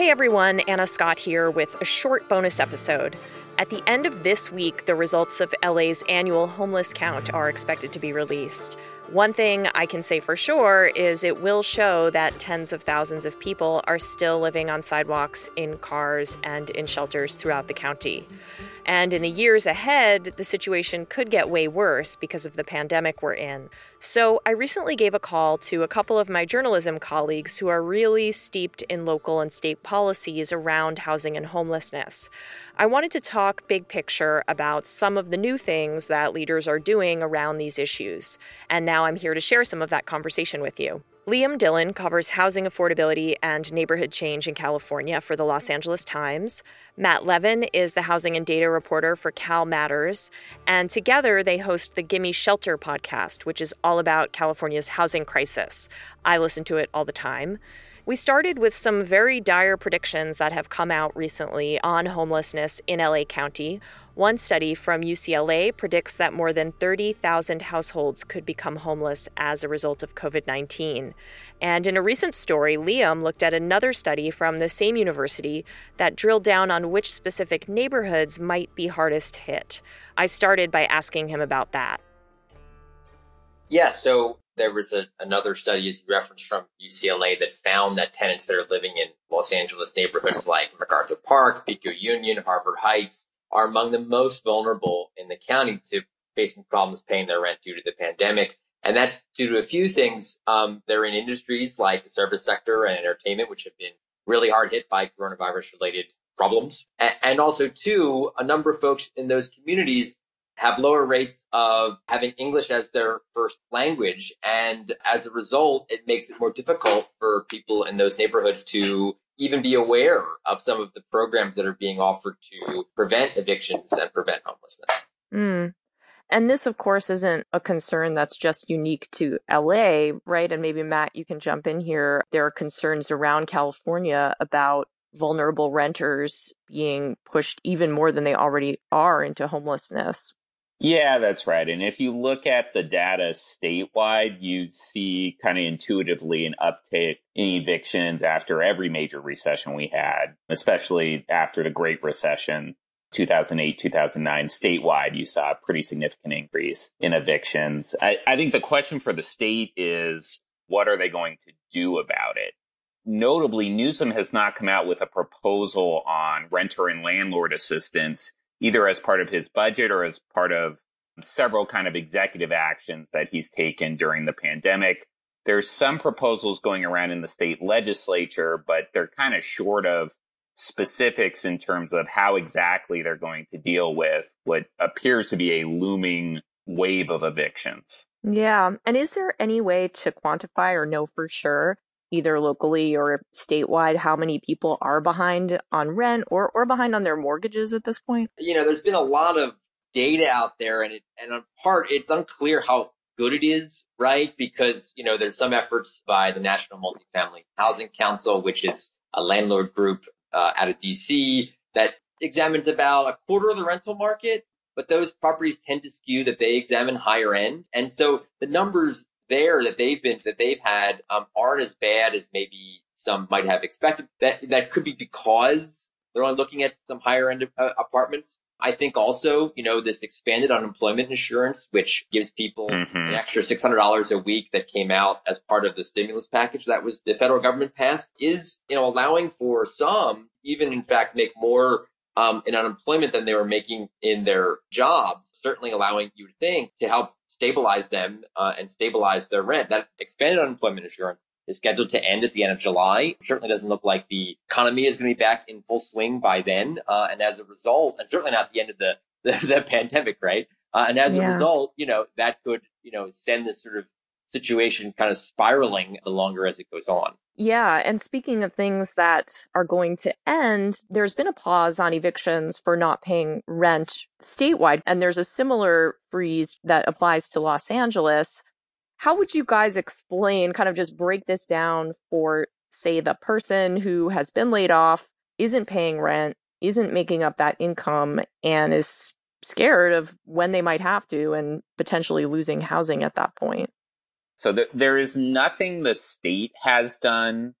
Hey everyone, Anna Scott here with a short bonus episode. At the end of this week, the results of LA's annual homeless count are expected to be released. One thing I can say for sure is it will show that tens of thousands of people are still living on sidewalks, in cars, and in shelters throughout the county. And in the years ahead, the situation could get way worse because of the pandemic we're in. So I recently gave a call to a couple of my journalism colleagues who are really steeped in local and state policies around housing and homelessness. I wanted to talk big picture about some of the new things that leaders are doing around these issues. And now I'm here to share some of that conversation with you. Liam Dillon covers housing affordability and neighborhood change in California for the Los Angeles Times. Matt Levin is the housing and data reporter for CalMatters. And together they host the Gimme Shelter podcast, which is all about California's housing crisis. I listen to it all the time. We started with some very dire predictions that have come out recently on homelessness in LA County. One study from UCLA predicts that more than 30,000 households could become homeless as a result of COVID 19. And in a recent story, Liam looked at another study from the same university that drilled down on which specific neighborhoods might be hardest hit. I started by asking him about that. Yeah, so there was a, another study, as you referenced from UCLA, that found that tenants that are living in Los Angeles neighborhoods like MacArthur Park, Pico Union, Harvard Heights are among the most vulnerable in the county to facing problems paying their rent due to the pandemic. And that's due to a few things. Um, they're in industries like the service sector and entertainment, which have been really hard hit by coronavirus related problems. And, and also, too, a number of folks in those communities have lower rates of having English as their first language. And as a result, it makes it more difficult for people in those neighborhoods to even be aware of some of the programs that are being offered to prevent evictions and prevent homelessness. Mm. And this, of course, isn't a concern that's just unique to LA, right? And maybe Matt, you can jump in here. There are concerns around California about vulnerable renters being pushed even more than they already are into homelessness. Yeah, that's right. And if you look at the data statewide, you see kind of intuitively an uptick in evictions after every major recession we had, especially after the Great Recession. 2008, 2009, statewide, you saw a pretty significant increase in evictions. I, I think the question for the state is what are they going to do about it? Notably, Newsom has not come out with a proposal on renter and landlord assistance either as part of his budget or as part of several kind of executive actions that he's taken during the pandemic. There's some proposals going around in the state legislature, but they're kind of short of specifics in terms of how exactly they're going to deal with what appears to be a looming wave of evictions. Yeah. And is there any way to quantify or know for sure either locally or statewide how many people are behind on rent or, or behind on their mortgages at this point? You know, there's been a lot of data out there, and it, and on part, it's unclear how good it is, right? Because you know, there's some efforts by the National Multifamily Housing Council, which is a landlord group uh, out of DC that examines about a quarter of the rental market. But those properties tend to skew that they examine higher end, and so the numbers there that they've been that they've had um, aren't as bad as maybe some might have expected. That that could be because they're only looking at some higher end uh, apartments. I think also, you know, this expanded unemployment insurance, which gives people mm-hmm. an extra $600 a week that came out as part of the stimulus package that was the federal government passed is, you know, allowing for some even in fact make more um, in unemployment than they were making in their jobs, certainly allowing you to think to help stabilize them uh, and stabilize their rent. That expanded unemployment insurance is scheduled to end at the end of July. Certainly doesn't look like the economy is going to be back in full swing by then. Uh, and as a result, and certainly not the end of the, the, the pandemic, right? Uh, and as yeah. a result, you know, that could, you know, send this sort of situation kind of spiraling the longer as it goes on. Yeah. And speaking of things that are going to end, there's been a pause on evictions for not paying rent statewide. And there's a similar freeze that applies to Los Angeles. How would you guys explain, kind of just break this down for, say, the person who has been laid off, isn't paying rent, isn't making up that income, and is scared of when they might have to and potentially losing housing at that point? So there is nothing the state has done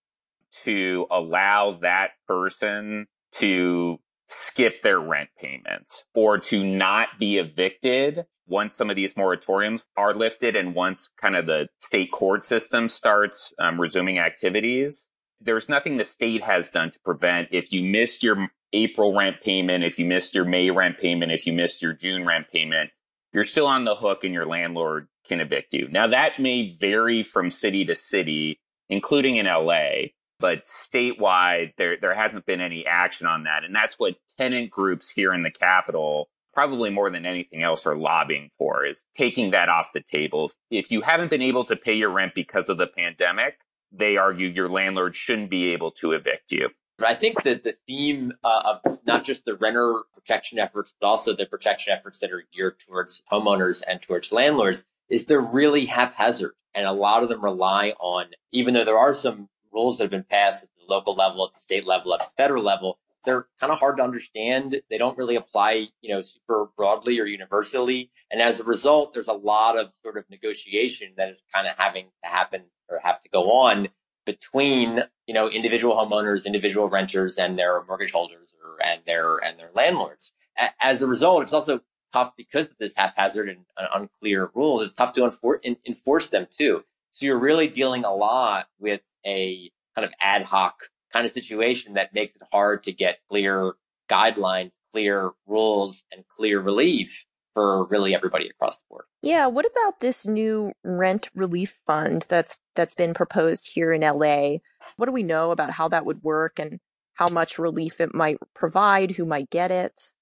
to allow that person to skip their rent payments or to not be evicted once some of these moratoriums are lifted and once kind of the state court system starts um, resuming activities. There's nothing the state has done to prevent if you missed your April rent payment, if you missed your May rent payment, if you missed your June rent payment, you're still on the hook and your landlord can evict you. Now that may vary from city to city, including in LA, but statewide there there hasn't been any action on that. And that's what tenant groups here in the capital probably more than anything else are lobbying for is taking that off the table. If you haven't been able to pay your rent because of the pandemic, they argue your landlord shouldn't be able to evict you. I think that the theme uh, of not just the renter protection efforts, but also the protection efforts that are geared towards homeowners and towards landlords is they're really haphazard. And a lot of them rely on, even though there are some rules that have been passed at the local level, at the state level, at the federal level, they're kind of hard to understand. They don't really apply, you know, super broadly or universally. And as a result, there's a lot of sort of negotiation that is kind of having to happen or have to go on between you know individual homeowners, individual renters, and their mortgage holders or, and their and their landlords. A- as a result, it's also tough because of this haphazard and unclear rules. It's tough to enfor- in- enforce them too. So you're really dealing a lot with a kind of ad hoc kind of situation that makes it hard to get clear guidelines, clear rules, and clear relief for really everybody across the board. Yeah, what about this new rent relief fund that's that's been proposed here in LA? What do we know about how that would work and how much relief it might provide, who might get it?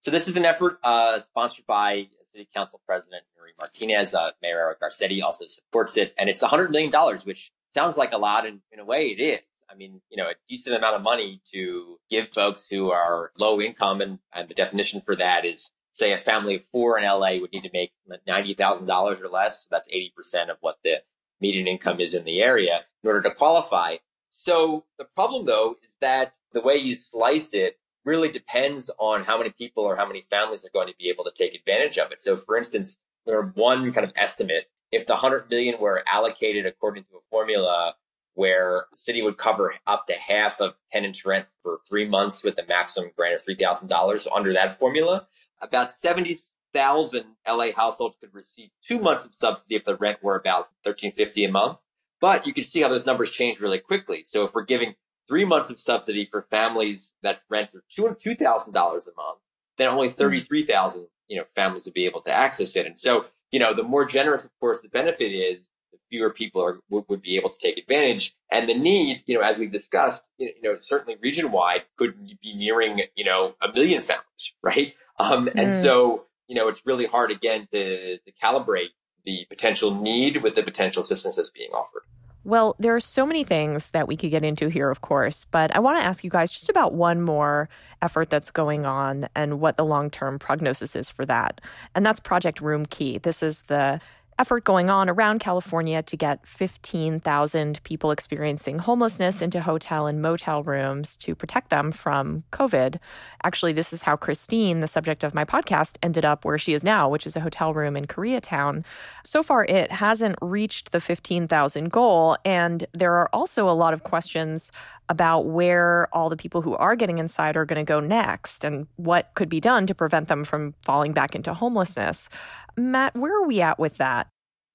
So this is an effort uh, sponsored by City Council President Nury Martinez. Uh, Mayor Eric Garcetti also supports it, and it's $100 million, which sounds like a lot, and in a way it is. I mean, you know, a decent amount of money to give folks who are low income, and, and the definition for that is say a family of four in LA would need to make $90,000 or less. So that's 80% of what the median income is in the area in order to qualify. So the problem though is that the way you slice it really depends on how many people or how many families are going to be able to take advantage of it. So for instance, there one kind of estimate, if the 100 million were allocated according to a formula where the city would cover up to half of tenants rent for three months with a maximum grant of $3,000 under that formula, about 70,000 LA households could receive two months of subsidy if the rent were about 1350 a month. But you can see how those numbers change really quickly. So if we're giving three months of subsidy for families that's rent for $2,000 a month, then only hmm. 33,000, you know, families would be able to access it. And so, you know, the more generous, of course, the benefit is, fewer people are, would, would be able to take advantage. And the need, you know, as we've discussed, you know, certainly region wide could be nearing, you know, a million families, right? Um, mm. And so, you know, it's really hard again to, to calibrate the potential need with the potential assistance that's being offered. Well, there are so many things that we could get into here, of course, but I want to ask you guys just about one more effort that's going on and what the long term prognosis is for that. And that's Project Roomkey. This is the effort going on around California to get 15,000 people experiencing homelessness into hotel and motel rooms to protect them from COVID. Actually, this is how Christine, the subject of my podcast, ended up where she is now, which is a hotel room in Koreatown. So far, it hasn't reached the 15,000 goal. And there are also a lot of questions about where all the people who are getting inside are going to go next and what could be done to prevent them from falling back into homelessness. Matt, where are we at with that?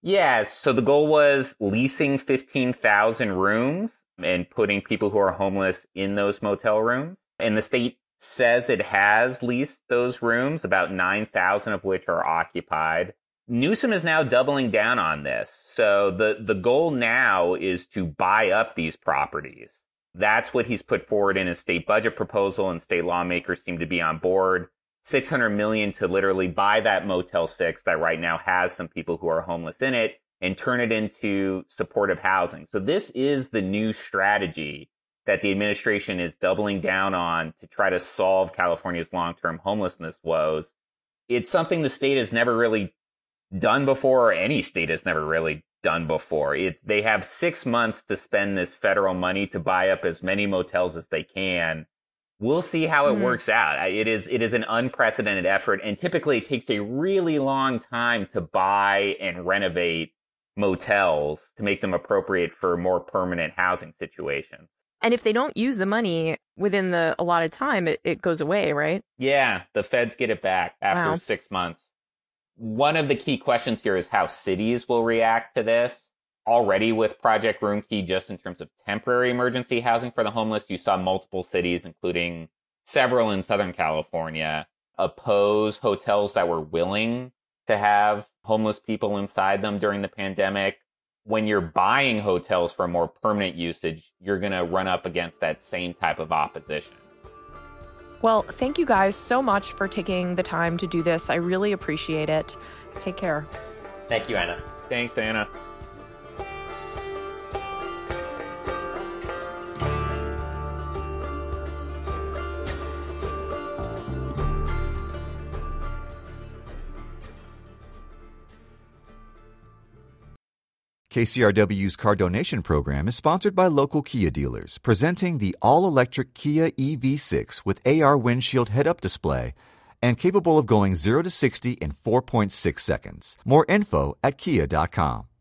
Yeah, so the goal was leasing 15,000 rooms and putting people who are homeless in those motel rooms. And the state says it has leased those rooms, about 9,000 of which are occupied. Newsom is now doubling down on this. So the, the goal now is to buy up these properties. That's what he's put forward in his state budget proposal and state lawmakers seem to be on board. 600 million to literally buy that Motel 6 that right now has some people who are homeless in it and turn it into supportive housing. So this is the new strategy that the administration is doubling down on to try to solve California's long-term homelessness woes. It's something the state has never really done before or any state has never really done before. It, they have six months to spend this federal money to buy up as many motels as they can We'll see how it mm-hmm. works out. It is it is an unprecedented effort, and typically it takes a really long time to buy and renovate motels to make them appropriate for more permanent housing situations. And if they don't use the money within the allotted time, it, it goes away, right? Yeah, the feds get it back after Wow. six months. One of the key questions here is how cities will react to this. Already with Project Roomkey, just in terms of temporary emergency housing for the homeless, you saw multiple cities, including several in Southern California, oppose hotels that were willing to have homeless people inside them during the pandemic. When you're buying hotels for more permanent usage, you're going to run up against that same type of opposition. Well, thank you guys so much for taking the time to do this. I really appreciate it. Take care. Thank you, Anna. Thanks, Anna. KCRW's car donation program is sponsored by local Kia dealers, presenting the all electric Kia EV6 with AR windshield head up display and capable of going 0 to 60 in 4.6 seconds. More info at kia.com.